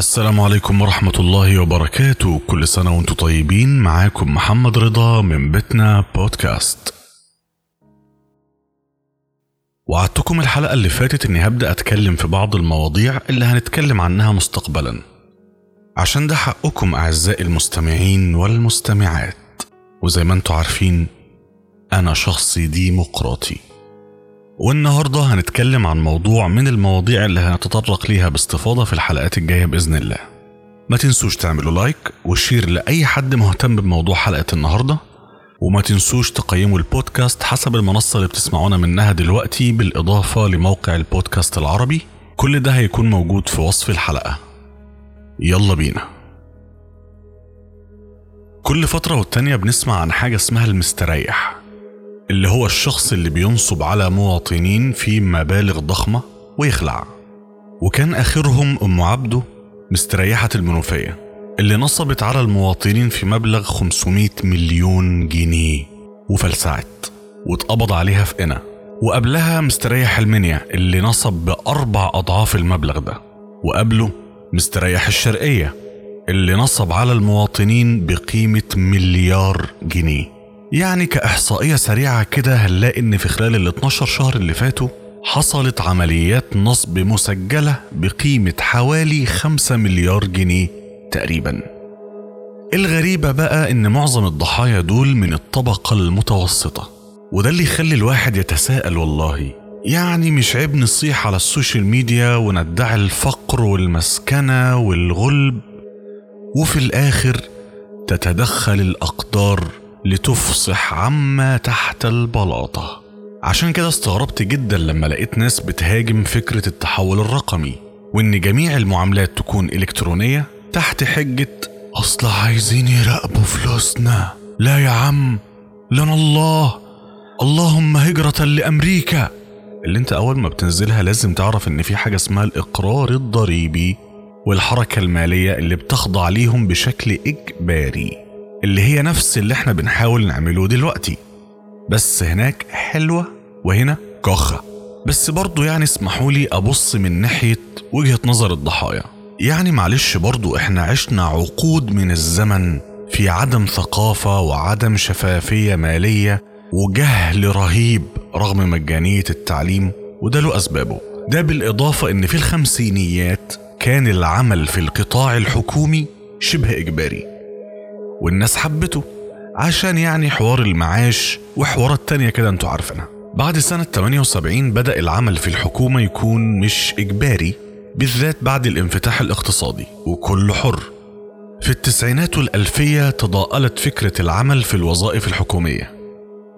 السلام عليكم ورحمة الله وبركاته. كل سنة وأنتم طيبين. معاكم محمد رضا من بيتنا بودكاست. وعدتكم الحلقة اللي فاتت إني هبدأ أتكلم في بعض المواضيع اللي هنتكلم عنها مستقبلا. عشان ده حقكم أعزائي المستمعين والمستمعات. وزي ما أنتم عارفين أنا شخص ديمقراطي. والنهاردة هنتكلم عن موضوع من المواضيع اللي هنتطرق ليها باستفاضة في الحلقات الجاية بإذن الله. ما تنسوش تعملوا like و share لأي حد مهتم بموضوع حلقة النهاردة وما تنسوش تقيموا البودكاست حسب المنصة اللي بتسمعونا منها دلوقتي بالإضافة لموقع البودكاست العربي. كل ده هيكون موجود في وصف الحلقة. يلا بينا. كل فترة والتانية بنسمع عن حاجة اسمها المستريح. اللي هو الشخص اللي بينصب على مواطنين في مبالغ ضخمة ويخلع. وكان آخرهم أم عبده مستريحة المنوفية اللي نصبت على المواطنين في مبلغ 500 مليون جنيه وفلسعت واتقبض عليها في قنا وقبلها مستريح المنيا اللي نصب بأربع أضعاف المبلغ ده. وقبله مستريح الشرقية اللي نصب على المواطنين بقيمة مليار جنيه. يعني كإحصائية سريعة كده هنلاقي إن في خلال ال 12 شهر اللي فاتوا حصلت عمليات نصب مسجلة بقيمة حوالي 5 مليار جنيه تقريبا. الغريبة بقى إن معظم الضحايا دول من الطبقة المتوسطة وده اللي يخلي الواحد يتساءل والله. يعني مش عيب نصيح على السوشيال ميديا وندعي الفقر والمسكنة والغلب وفي الآخر تتدخل الأقدار لتفصح عما تحت البلاطة. عشان كده استغربت جدا لما لقيت ناس بتهاجم فكرة التحول الرقمي وإن جميع المعاملات تكون إلكترونية تحت حجة أصل عايزين يراقبوا فلوسنا لا يا عم لنا الله. اللهم هجرة لأمريكا. اللي أنت أول ما بتنزلها لازم تعرف إن في حاجة اسمها الإقرار الضريبي والحركة المالية اللي بتخضع ليهم بشكل إجباري. اللي هي نفس اللي إحنا بنحاول نعمله دلوقتي. بس هناك حلوة وهنا كخة. بس برضو يعني اسمحوا لي أبص من ناحية وجهة نظر الضحايا. يعني معلش برضو إحنا عشنا عقود من الزمن في عدم ثقافة وعدم شفافية مالية وجهل رهيب رغم مجانية التعليم وده له أسبابه. ده بالإضافة إن في الخمسينيات كان العمل في القطاع الحكومي شبه إجباري. والناس حبته. عشان يعني حوار المعاش وحوارات تانية كده أنتوا عارفينها. بعد سنة 78 بدأ العمل في الحكومة يكون مش إجباري بالذات بعد الانفتاح الاقتصادي وكل حر. في التسعينات والألفية تضاءلت فكرة العمل في الوظائف الحكومية.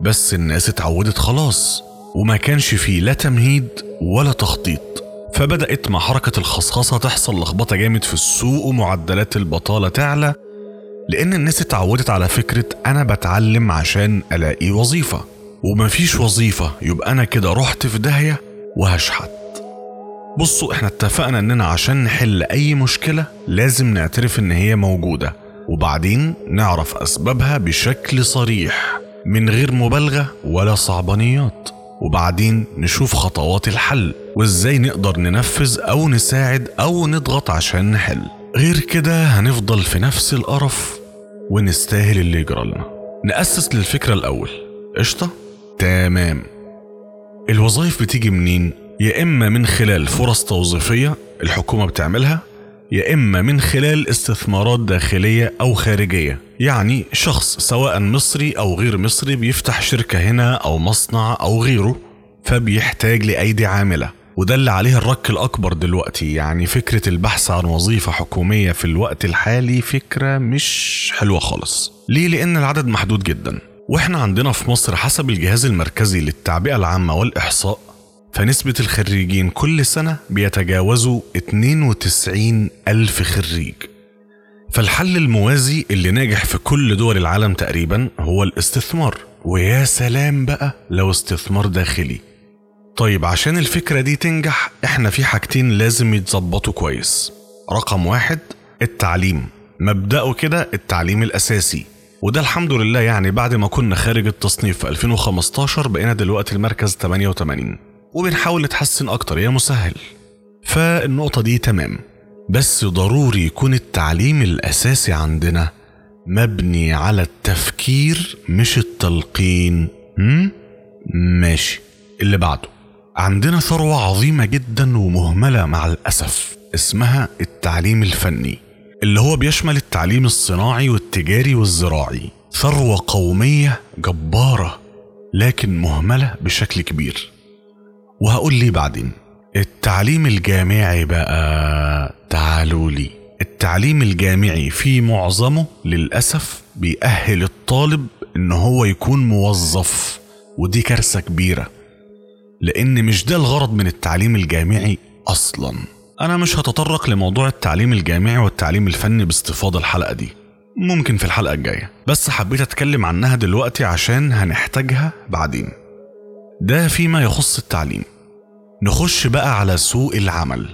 بس الناس اتعودت خلاص وما كانش فيه لا تمهيد ولا تخطيط. فبدأت مع حركة الخصخصة تحصل لخبطة جامد في السوق ومعدلات البطالة تعلى لأن الناس اتعودت على فكرة أنا بتعلم عشان ألاقي وظيفة. ومفيش وظيفة يبقى أنا كده رحت في داهية وهشحت. بصوا إحنا اتفقنا إننا عشان نحل أي مشكلة لازم نعترف إن هي موجودة وبعدين نعرف أسبابها بشكل صريح من غير مبالغة ولا صعبانيات. وبعدين نشوف خطوات الحل وإزاي نقدر ننفذ أو نساعد أو نضغط عشان نحل. غير كده هنفضل في نفس القرف. ونستاهل اللي يجرى لنا. نأسس للفكرة الأول. قشطة؟ تمام. الوظائف بتيجي منين؟ يا إما من خلال فرص توظيفية الحكومة بتعملها يا إما من خلال استثمارات داخلية أو خارجية. يعني شخص سواء مصري أو غير مصري بيفتح شركة هنا أو مصنع أو غيره فبيحتاج لأيدي عاملة. وده اللي عليه الرك الأكبر دلوقتي. يعني فكرة البحث عن وظيفة حكومية في الوقت الحالي فكرة مش حلوة خالص. ليه؟ لأن العدد محدود جدا. وإحنا عندنا في مصر حسب الجهاز المركزي للتعبئة العامة والإحصاء فنسبة الخريجين كل سنة بيتجاوزوا 92 ألف خريج. فالحل الموازي اللي ناجح في كل دول العالم تقريبا هو الاستثمار. ويا سلام بقى لو استثمار داخلي. طيب عشان الفكرة دي تنجح إحنا في حاجتين لازم يتظبطوا كويس. رقم واحد التعليم. مبدأه كده التعليم الأساسي. وده الحمد لله يعني بعد ما كنا خارج التصنيف في 2015 بقينا دلوقتي المركز 88 وبنحاول نتحسن أكتر يا مسهل. فالنقطة دي تمام. بس ضروري يكون التعليم الأساسي عندنا مبني على التفكير مش التلقين. هم؟ ماشي. اللي بعده. عندنا ثروة عظيمة جدا ومهملة مع الأسف اسمها التعليم الفني اللي هو بيشمل التعليم الصناعي والتجاري والزراعي. ثروة قومية جبارة لكن مهملة بشكل كبير. وهقول ليه بعدين. التعليم الجامعي بقى تعالوا لي. التعليم الجامعي في معظمه للأسف بيأهل الطالب إن هو يكون موظف ودي كارثة كبيرة. لأن مش ده الغرض من التعليم الجامعي أصلا. أنا مش هتطرق لموضوع التعليم الجامعي والتعليم الفني باستفاضة الحلقة دي. ممكن في الحلقة الجاية. بس حبيت أتكلم عنها دلوقتي عشان هنحتاجها بعدين. ده فيما يخص التعليم. نخش بقى على سوق العمل.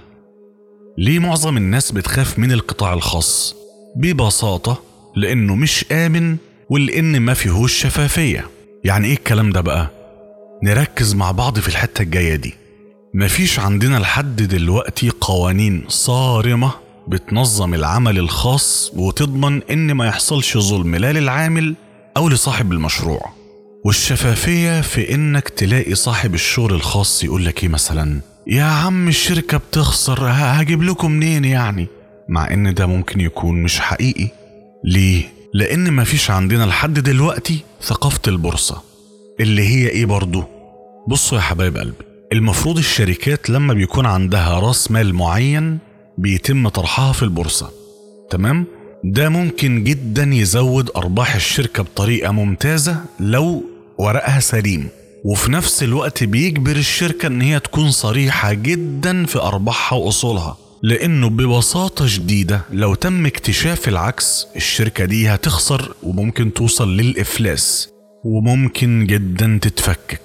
ليه معظم الناس بتخاف من القطاع الخاص؟ ببساطة لأنه مش آمن ولأن ما فيهوش شفافية. يعني إيه الكلام ده بقى؟ نركز مع بعض في الحتة الجاية دي. مفيش عندنا لحد دلوقتي قوانين صارمة بتنظم العمل الخاص وتضمن إن ما يحصلش ظلم لا للعامل أو لصاحب المشروع. والشفافية في إنك تلاقي صاحب الشغل الخاص يقول لك إيه مثلا؟ يا عم الشركة بتخسر هجيب لكم منين يعني؟ مع إن ده ممكن يكون مش حقيقي. ليه؟ لأن مفيش عندنا لحد دلوقتي ثقافة البورصة. اللي هي إيه برضو؟ بصوا يا حبايب قلبي المفروض الشركات لما بيكون عندها راس مال معين بيتم طرحها في البورصة تمام؟ ده ممكن جدا يزود أرباح الشركة بطريقة ممتازة لو ورقها سليم وفي نفس الوقت بيجبر الشركة إن هي تكون صريحة جدا في أرباحها وأصولها لأنه ببساطة شديدة لو تم اكتشاف العكس الشركة دي هتخسر وممكن توصل للإفلاس وممكن جدا تتفكك.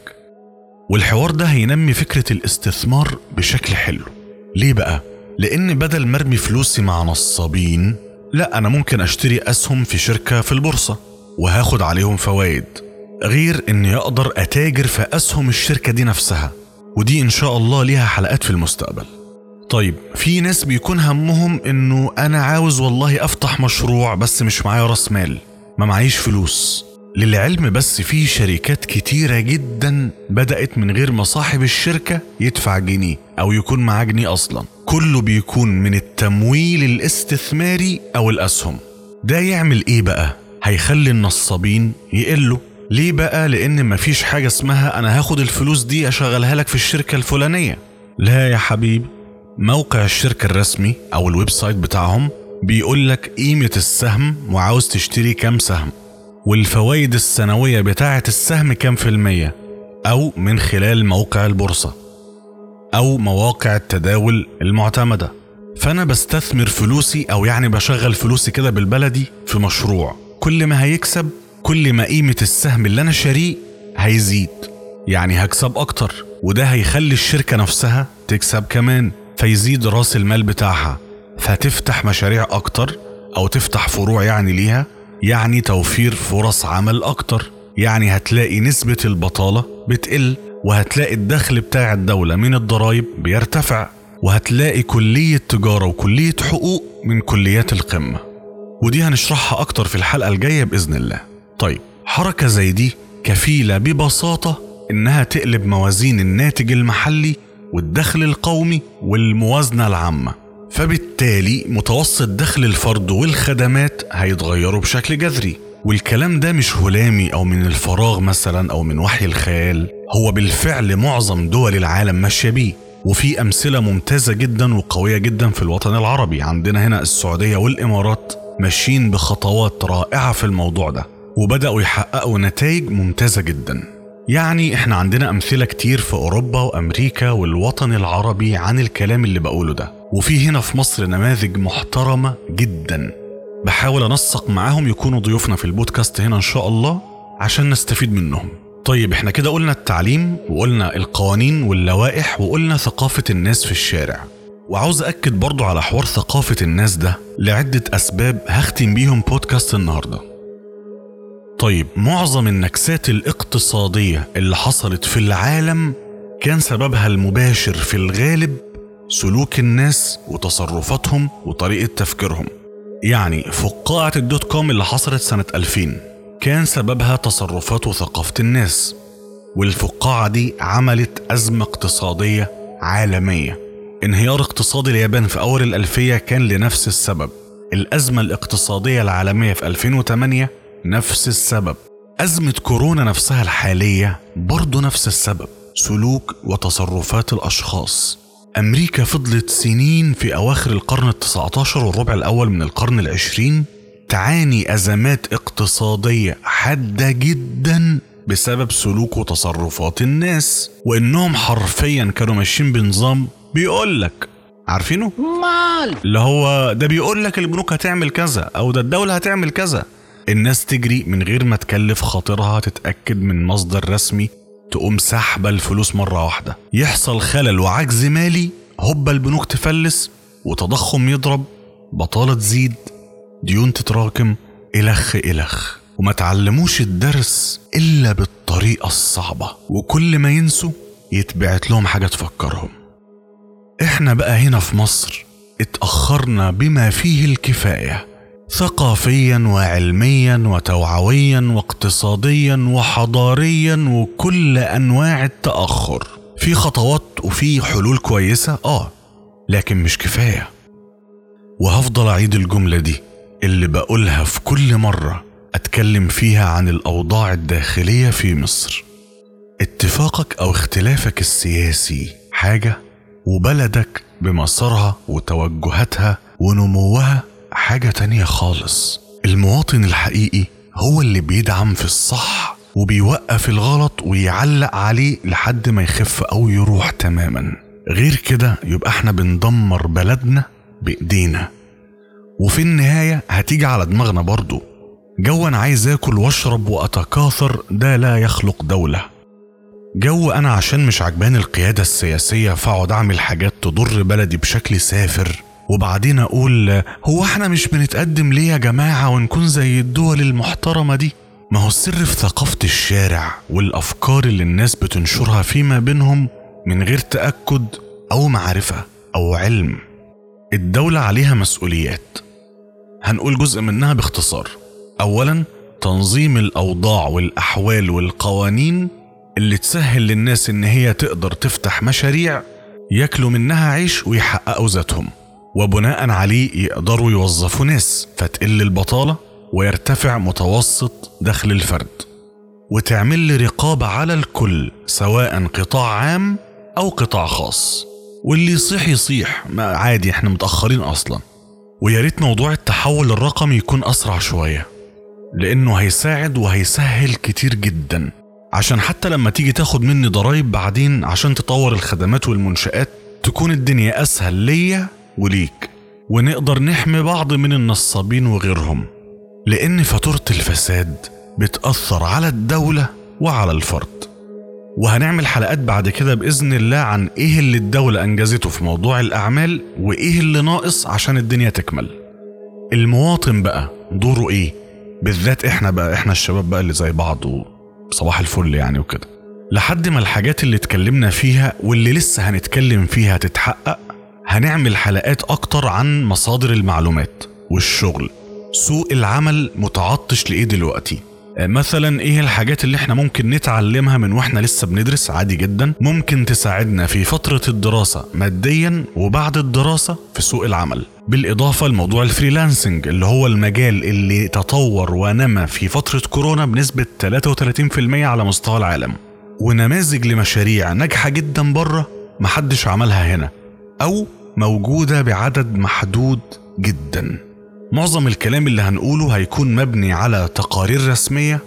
والحوار ده هينمي فكرة الاستثمار بشكل حلو. ليه بقى؟ لأن بدل ما أرمي فلوسي مع نصابين لا أنا ممكن أشتري أسهم في شركة في البورصة وهاخد عليهم فوائد غير إني أقدر أتاجر في أسهم الشركة دي نفسها. ودي إن شاء الله ليها حلقات في المستقبل. طيب في ناس بيكون همهم إنه أنا عاوز والله أفتح مشروع بس مش معايا راس مال ما معيش فلوس. للعلم بس في شركات كتيرة جدا بدأت من غير ما صاحب الشركة يدفع جنيه أو يكون معاه جنيه أصلا. كله بيكون من التمويل الاستثماري أو الأسهم. ده يعمل إيه بقى؟ هيخلي النصابين يقلوا. ليه بقى؟ لأن مفيش حاجة اسمها أنا هاخد الفلوس دي أشغلها لك في الشركة الفلانية. لا يا حبيبي. موقع الشركة الرسمي أو ال website بتاعهم بيقول لك قيمة السهم وعاوز تشتري كام سهم. والفوائد السنوية بتاعة السهم كام في المية؟ أو من خلال موقع البورصة. أو مواقع التداول المعتمدة. فأنا بستثمر فلوسي أو يعني بشغل فلوسي كده بالبلدي في مشروع. كل ما هيكسب كل ما قيمة السهم اللي أنا شاريه هيزيد. يعني هكسب أكتر وده هيخلي الشركة نفسها تكسب كمان فيزيد رأس المال بتاعها. فتفتح مشاريع أكتر أو تفتح فروع يعني ليها يعني توفير فرص عمل أكتر. يعني هتلاقي نسبة البطالة بتقل وهتلاقي الدخل بتاع الدولة من الضرائب بيرتفع وهتلاقي كلية تجارة وكلية حقوق من كليات القمة. ودي هنشرحها أكتر في الحلقة الجاية بإذن الله. طيب حركة زي دي كفيلة ببساطة إنها تقلب موازين الناتج المحلي والدخل القومي والموازنة العامة. فبالتالي متوسط دخل الفرد والخدمات هيتغيروا بشكل جذري. والكلام ده مش هلامي أو من الفراغ مثلا أو من وحي الخيال. هو بالفعل معظم دول العالم ماشية بيه. وفي أمثلة ممتازة جدا وقوية جدا في الوطن العربي. عندنا هنا السعودية والإمارات ماشيين بخطوات رائعة في الموضوع ده. وبدأوا يحققوا نتائج ممتازة جدا. يعني إحنا عندنا أمثلة كتير في أوروبا وأمريكا والوطن العربي عن الكلام اللي بقوله ده. وفي هنا في مصر نماذج محترمة جدا. بحاول أنسق معاهم يكونوا ضيوفنا في البودكاست هنا إن شاء الله عشان نستفيد منهم. طيب إحنا كده قلنا التعليم وقلنا القوانين واللوائح وقلنا ثقافة الناس في الشارع. وعاوز أكد برضو على حوار ثقافة الناس ده لعدة أسباب هختم بيهم بودكاست النهاردة. طيب معظم النكسات الاقتصادية اللي حصلت في العالم كان سببها المباشر في الغالب سلوك الناس وتصرفاتهم وطريقة تفكيرهم. يعني فقاعة الدوت كوم اللي حصلت سنة 2000 كان سببها تصرفات وثقافة الناس. والفقاعة دي عملت أزمة اقتصادية عالمية. انهيار اقتصادي اليابان في أول الألفية كان لنفس السبب. الأزمة الاقتصادية العالمية في 2008 نفس السبب. أزمة كورونا نفسها الحالية برضه نفس السبب. سلوك وتصرفات الأشخاص. أمريكا فضلت سنين في أواخر القرن التسعة عشر والربع الأول من القرن العشرين تعاني أزمات اقتصادية حادة جدا بسبب سلوك وتصرفات الناس وإنهم حرفيا كانوا ماشيين بنظام بيقولك عارفينه؟ مال! اللي هو ده بيقول لك البنوك هتعمل كذا أو ده الدولة هتعمل كذا. الناس تجري من غير ما تكلف خاطرها تتأكد من مصدر رسمي تقوم سحبة الفلوس مرة واحدة. يحصل خلل وعجز مالي هوبا البنوك تفلس وتضخم يضرب بطالة تزيد ديون تتراكم إلخ إلخ. وما تعلموش الدرس إلا بالطريقة الصعبة. وكل ما ينسوا يتبعت لهم حاجة تفكرهم. إحنا بقى هنا في مصر اتأخرنا بما فيه الكفاية. ثقافيا وعلميا وتوعويا واقتصاديا وحضاريا وكل أنواع التأخر. في خطوات وفي حلول كويسة آه لكن مش كفاية. وهفضل أعيد الجملة دي اللي بقولها في كل مرة أتكلم فيها عن الأوضاع الداخلية في مصر. اتفاقك أو اختلافك السياسي حاجة وبلدك بمسارها وتوجهاتها ونموها حاجة تانية خالص. المواطن الحقيقي هو اللي بيدعم في الصح وبيوقف الغلط ويعلق عليه لحد ما يخف أو يروح تماما. غير كده يبقى إحنا بندمر بلدنا بإيدينا. وفي النهاية هتيجي على دماغنا برضو. جو أنا عايز آكل وأشرب وأتكاثر ده لا يخلق دولة. جو أنا عشان مش عجباني القيادة السياسية فأقعد أعمل حاجات تضر بلدي بشكل سافر. وبعدين أقول هو إحنا مش بنتقدم ليه يا جماعة ونكون زي الدول المحترمة دي؟ ما هو السر في ثقافة الشارع والأفكار اللي الناس بتنشرها فيما بينهم من غير تأكد أو معرفة أو علم. الدولة عليها مسؤوليات. هنقول جزء منها باختصار. اولا تنظيم الأوضاع والأحوال والقوانين اللي تسهل للناس إن هي تقدر تفتح مشاريع ياكلوا منها عيش ويحققوا ذاتهم. وبناء عليه يقدروا يوظفوا ناس فتقل البطالة ويرتفع متوسط دخل الفرد. وتعمل لي رقابة على الكل سواء قطاع عام أو قطاع خاص. واللي يصيح يصيح ما عادي إحنا متأخرين أصلا. ويا ريت موضوع التحول الرقمي يكون أسرع شوية لأنه هيساعد وهيسهل كتير جدا. عشان حتى لما تيجي تاخد مني ضرايب بعدين عشان تطور الخدمات والمنشآت تكون الدنيا أسهل ليا وليك. ونقدر نحمي بعض من النصابين وغيرهم لأن فاتورة الفساد بتأثر على الدولة وعلى الفرد. وهنعمل حلقات بعد كده بإذن الله عن إيه اللي الدولة أنجزته في موضوع الأعمال وإيه اللي ناقص عشان الدنيا تكمل. المواطن بقى دوره إيه؟ بالذات إحنا بقى إحنا الشباب بقى اللي زي بعض صباح الفل يعني وكده. لحد ما الحاجات اللي اتكلمنا فيها واللي لسه هنتكلم فيها تتحقق هنعمل حلقات أكتر عن مصادر المعلومات والشغل. سوق العمل متعطش لإيه دلوقتي؟ مثلا إيه الحاجات اللي إحنا ممكن نتعلمها من وإحنا لسه بندرس؟ عادي جدا. ممكن تساعدنا في فترة الدراسة ماديا وبعد الدراسة في سوق العمل. بالإضافة لموضوع الفريلانسنج اللي هو المجال اللي تطور ونمى في فترة كورونا بنسبة 33% على مستوى العالم. ونماذج لمشاريع ناجحة جدا بره محدش عملها هنا. أو موجودة بعدد محدود جدا. معظم الكلام اللي هنقوله هيكون مبني على تقارير رسمية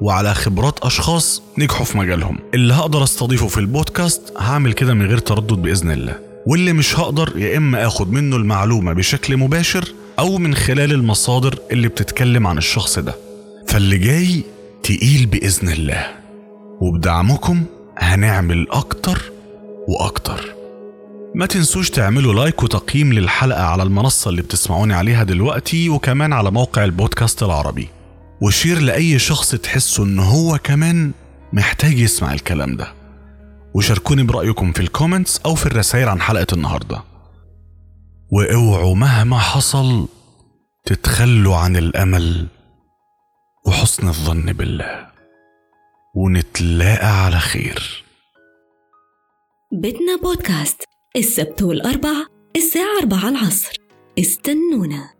وعلى خبرات أشخاص نجحوا في مجالهم. اللي هقدر أستضيفه في البودكاست هعمل كده من غير تردد بإذن الله. واللي مش هقدر يا إما آخد منه المعلومة بشكل مباشر أو من خلال المصادر اللي بتتكلم عن الشخص ده. فاللي جاي تقيل بإذن الله. وبدعمكم هنعمل أكتر وأكتر. ما تنسوش تعملوا like وتقييم للحلقة على المنصة اللي بتسمعوني عليها دلوقتي وكمان على موقع البودكاست العربي. و share لأي شخص تحسوا إن هو كمان محتاج يسمع الكلام ده. وشاركوني برأيكم في ال comments أو في الرسائل عن حلقة النهارده. واوعوا مهما حصل تتخلوا عن الأمل وحسن الظن بالله. ونتلاقى على خير. بيتنا بودكاست. السبت والأربع الساعة 4 العصر. استنونا.